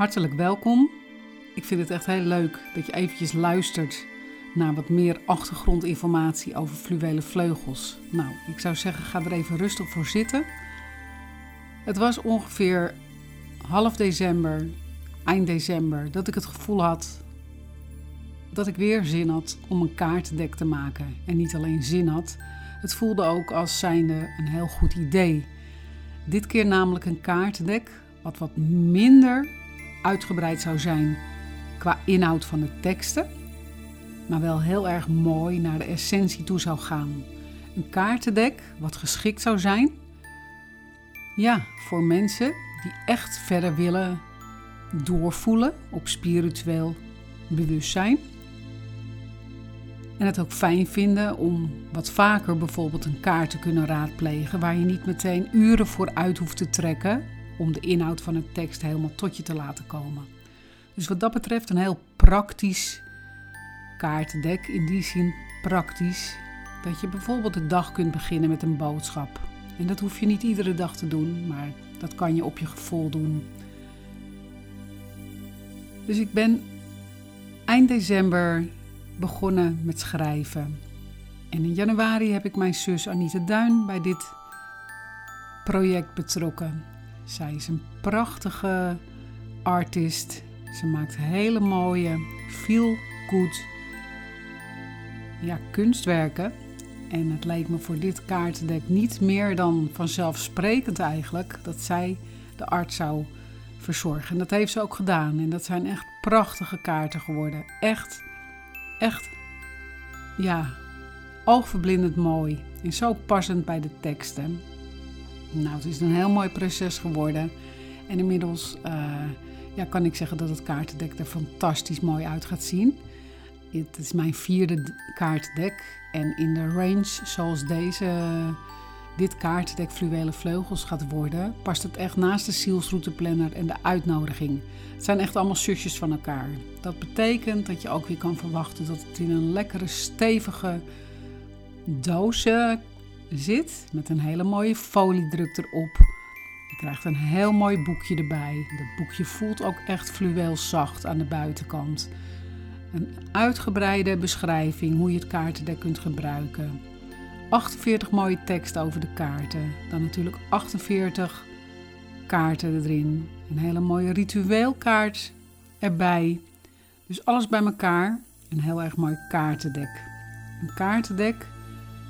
Hartelijk welkom. Ik vind het echt heel leuk dat je eventjes luistert naar wat meer achtergrondinformatie over fluwelen vleugels. Nou, ik zou zeggen, ga er even rustig voor zitten. Het was ongeveer half december, eind december, dat ik het gevoel had dat ik weer zin had om een kaartendek te maken. En niet alleen zin had, het voelde ook als zijnde een heel goed idee. Dit keer namelijk een kaartendek wat wat minder uitgebreid zou zijn qua inhoud van de teksten, maar wel heel erg mooi naar de essentie toe zou gaan. Een kaartendek wat geschikt zou zijn, ja, voor mensen die echt verder willen doorvoelen op spiritueel bewustzijn. En het ook fijn vinden om wat vaker bijvoorbeeld een kaart te kunnen raadplegen, waar je niet meteen uren voor uit hoeft te trekken om de inhoud van een tekst helemaal tot je te laten komen. Dus wat dat betreft een heel praktisch kaartendek. In die zin praktisch dat je bijvoorbeeld de dag kunt beginnen met een boodschap. En dat hoef je niet iedere dag te doen, maar dat kan je op je gevoel doen. Dus ik ben eind december begonnen met schrijven. En in januari heb ik mijn zus Anita Duin bij dit project betrokken. Zij is een prachtige artist. Ze maakt hele mooie, feel good ja, kunstwerken. En het leek me voor dit kaartendek niet meer dan vanzelfsprekend eigenlijk dat zij de art zou verzorgen. En dat heeft ze ook gedaan. En dat zijn echt prachtige kaarten geworden. Echt, echt, ja, oogverblindend mooi. En zo passend bij de teksten. Nou, het is een heel mooi proces geworden. En inmiddels uh, ja, kan ik zeggen dat het kaartendek er fantastisch mooi uit gaat zien. Het is mijn vierde kaartendek. En in de range zoals deze, dit kaartendek Fluwelen Vleugels gaat worden, past het echt naast de zielsrouteplanner en de uitnodiging. Het zijn echt allemaal zusjes van elkaar. Dat betekent dat je ook weer kan verwachten dat het in een lekkere, stevige doos zit. Met een hele mooie foliedruk erop. Je krijgt een heel mooi boekje erbij. Het boekje voelt ook echt fluweelzacht aan de buitenkant. Een uitgebreide beschrijving hoe je het kaartendek kunt gebruiken. 48 mooie teksten over de kaarten. Dan natuurlijk 48 kaarten erin. Een hele mooie ritueelkaart erbij. Dus alles bij elkaar. Een heel erg mooi kaartendek. Een kaartendek,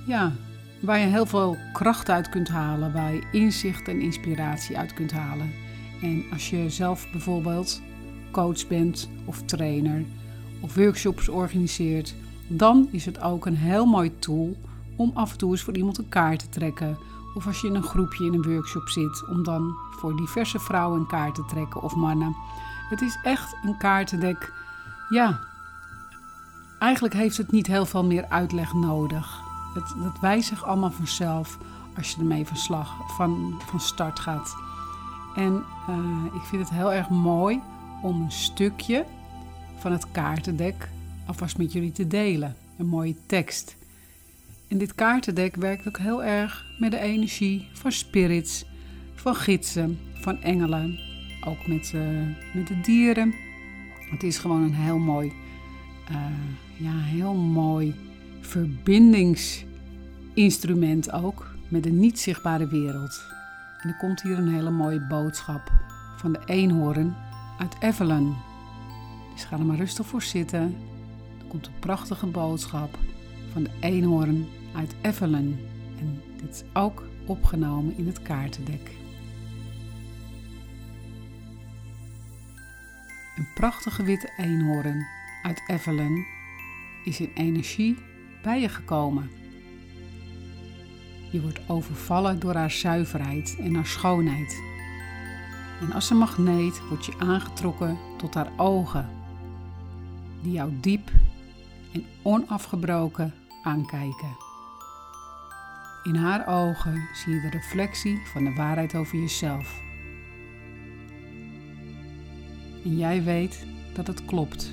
ja, waar je heel veel kracht uit kunt halen. Waar je inzicht en inspiratie uit kunt halen. En als je zelf bijvoorbeeld coach bent of trainer of workshops organiseert, dan is het ook een heel mooi tool om af en toe eens voor iemand een kaart te trekken. Of als je in een groepje in een workshop zit, om dan voor diverse vrouwen een kaart te trekken of mannen. Het is echt een kaartendek. Ja, eigenlijk heeft het niet heel veel meer uitleg nodig. Dat wijst zich allemaal vanzelf als je ermee van, slag, van, van start gaat. En uh, ik vind het heel erg mooi om een stukje van het kaartendek alvast met jullie te delen. Een mooie tekst. En dit kaartendek werkt ook heel erg met de energie van spirits, van gidsen, van engelen. Ook met, uh, met de dieren. Het is gewoon een heel mooi, uh, ja, heel mooi verbindingsinstrument ook met de niet zichtbare wereld. En er komt hier een hele mooie boodschap van de eenhoorn uit Evelyn. Dus ga er maar rustig voor zitten. Er komt een prachtige boodschap van de eenhoorn uit Evelyn. En dit is ook opgenomen in het kaartendek. Een prachtige witte eenhoorn uit Evelyn is in energie bij je gekomen. Je wordt overvallen door haar zuiverheid en haar schoonheid. En als een magneet word je aangetrokken tot haar ogen die jou diep en onafgebroken aankijken. In haar ogen zie je de reflectie van de waarheid over jezelf. En jij weet dat het klopt.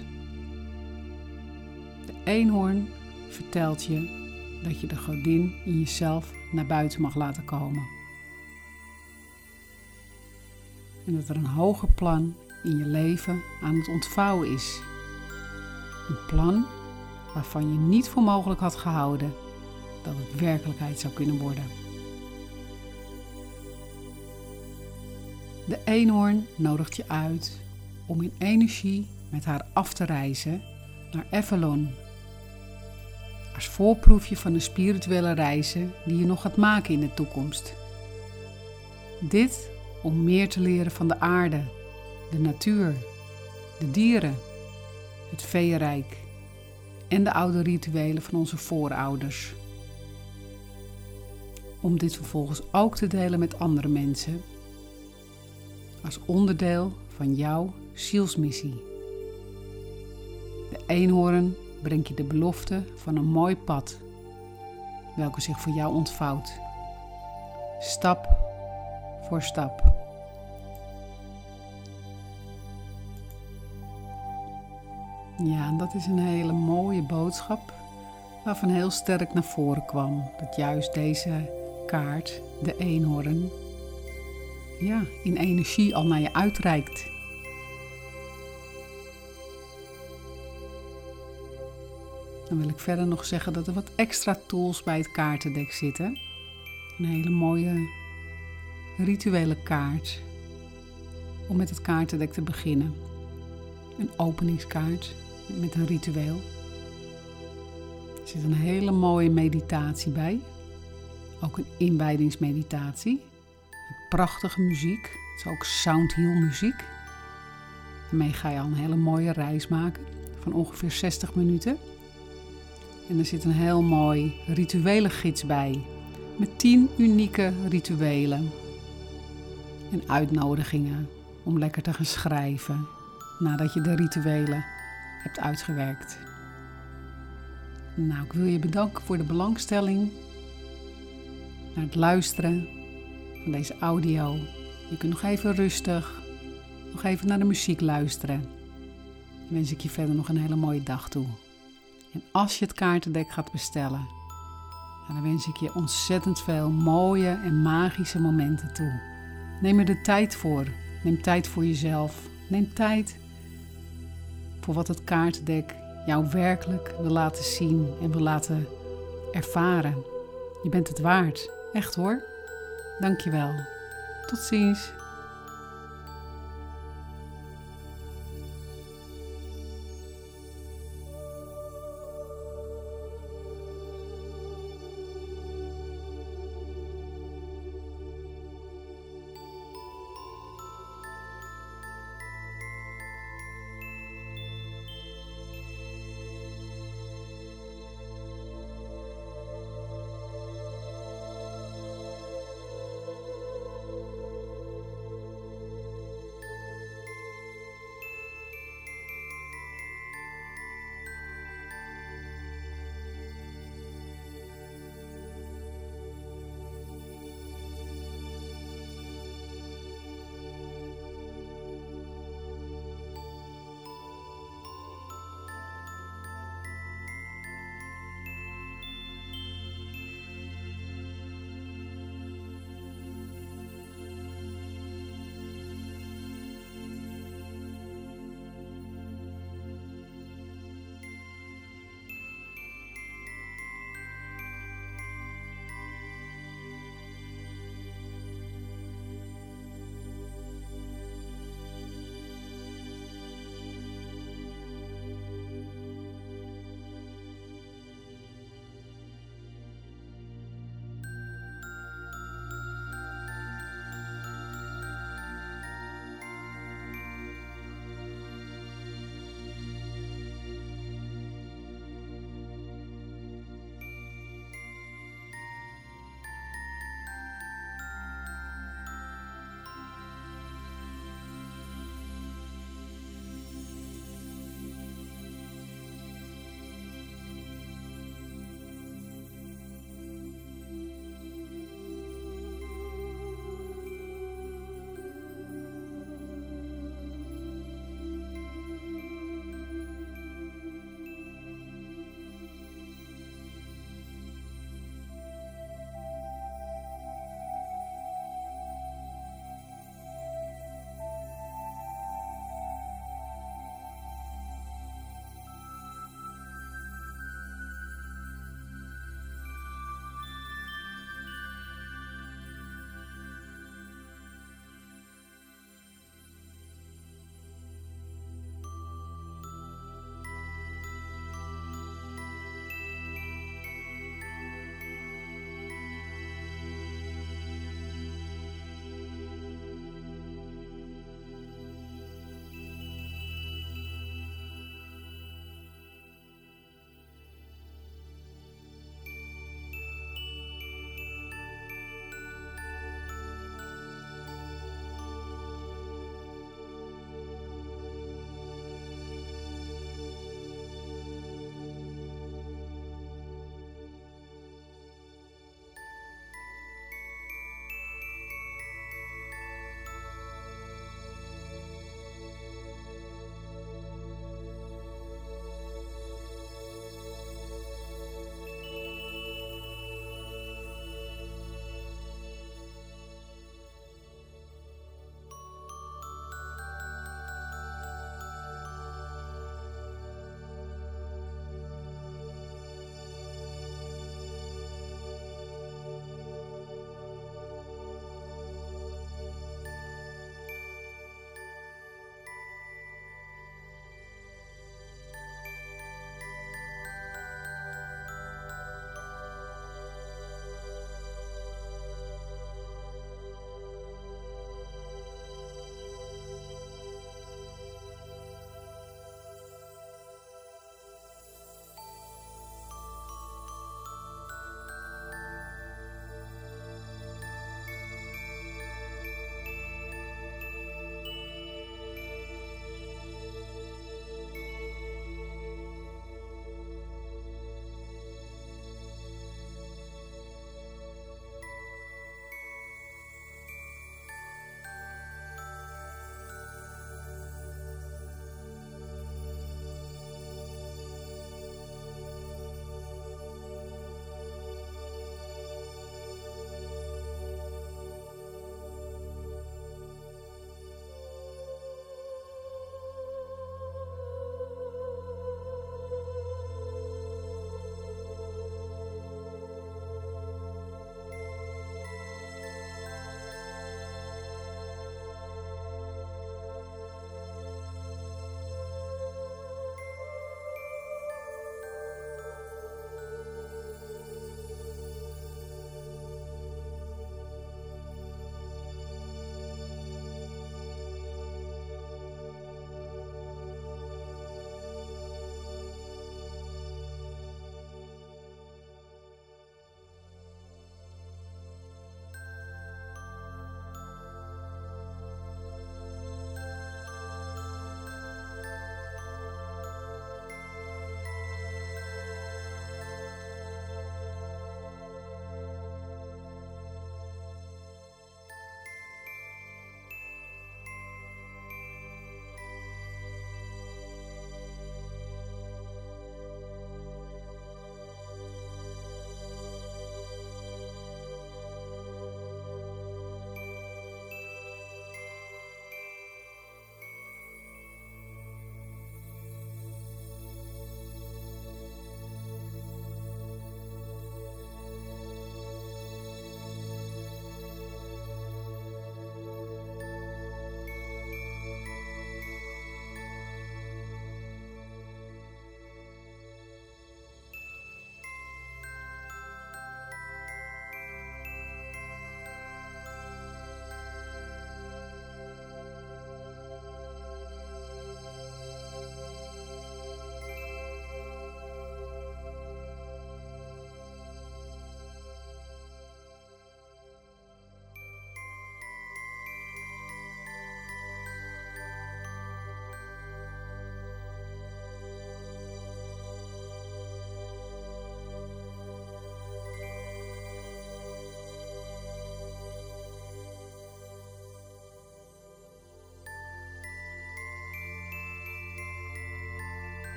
De eenhoorn vertelt je dat je de godin in jezelf naar buiten mag laten komen. En dat er een hoger plan in je leven aan het ontvouwen is. Een plan waarvan je niet voor mogelijk had gehouden dat het werkelijkheid zou kunnen worden. De eenhoorn nodigt je uit om in energie met haar af te reizen naar Avalon. Als voorproefje van de spirituele reizen die je nog gaat maken in de toekomst. Dit om meer te leren van de aarde, de natuur, de dieren, het veerrijk en de oude rituelen van onze voorouders. Om dit vervolgens ook te delen met andere mensen als onderdeel van jouw zielsmissie. De eenhoorn brengt je de belofte van een mooi pad, welke zich voor jou ontvouwt, stap voor stap. Ja, en dat is een hele mooie boodschap waarvan heel sterk naar voren kwam dat juist deze kaart, de eenhoorn, ja, in energie al naar je uitreikt. Dan wil ik verder nog zeggen dat er wat extra tools bij het kaartendek zitten. Een hele mooie rituele kaart om met het kaartendek te beginnen. Een openingskaart met een ritueel. Er zit een hele mooie meditatie bij. Ook een inwijdingsmeditatie. prachtige muziek. Het is ook soundheal muziek. Daarmee ga je al een hele mooie reis maken van ongeveer 60 minuten. En er zit een heel mooi rituele gids bij. Met 10 unieke rituelen. En uitnodigingen om lekker te gaan schrijven nadat je de rituelen hebt uitgewerkt. Nou, ik wil je bedanken voor de belangstelling naar het luisteren van deze audio. Je kunt nog even rustig, nog even naar de muziek luisteren. Dan wens ik je verder nog een hele mooie dag toe. En als je het kaartendek gaat bestellen, dan wens ik je ontzettend veel mooie en magische momenten toe. Neem er de tijd voor. Neem tijd voor jezelf. Neem tijd voor wat het kaartendek jou werkelijk wil laten zien en wil laten ervaren. Je bent het waard. Echt hoor. Dankjewel. Tot ziens.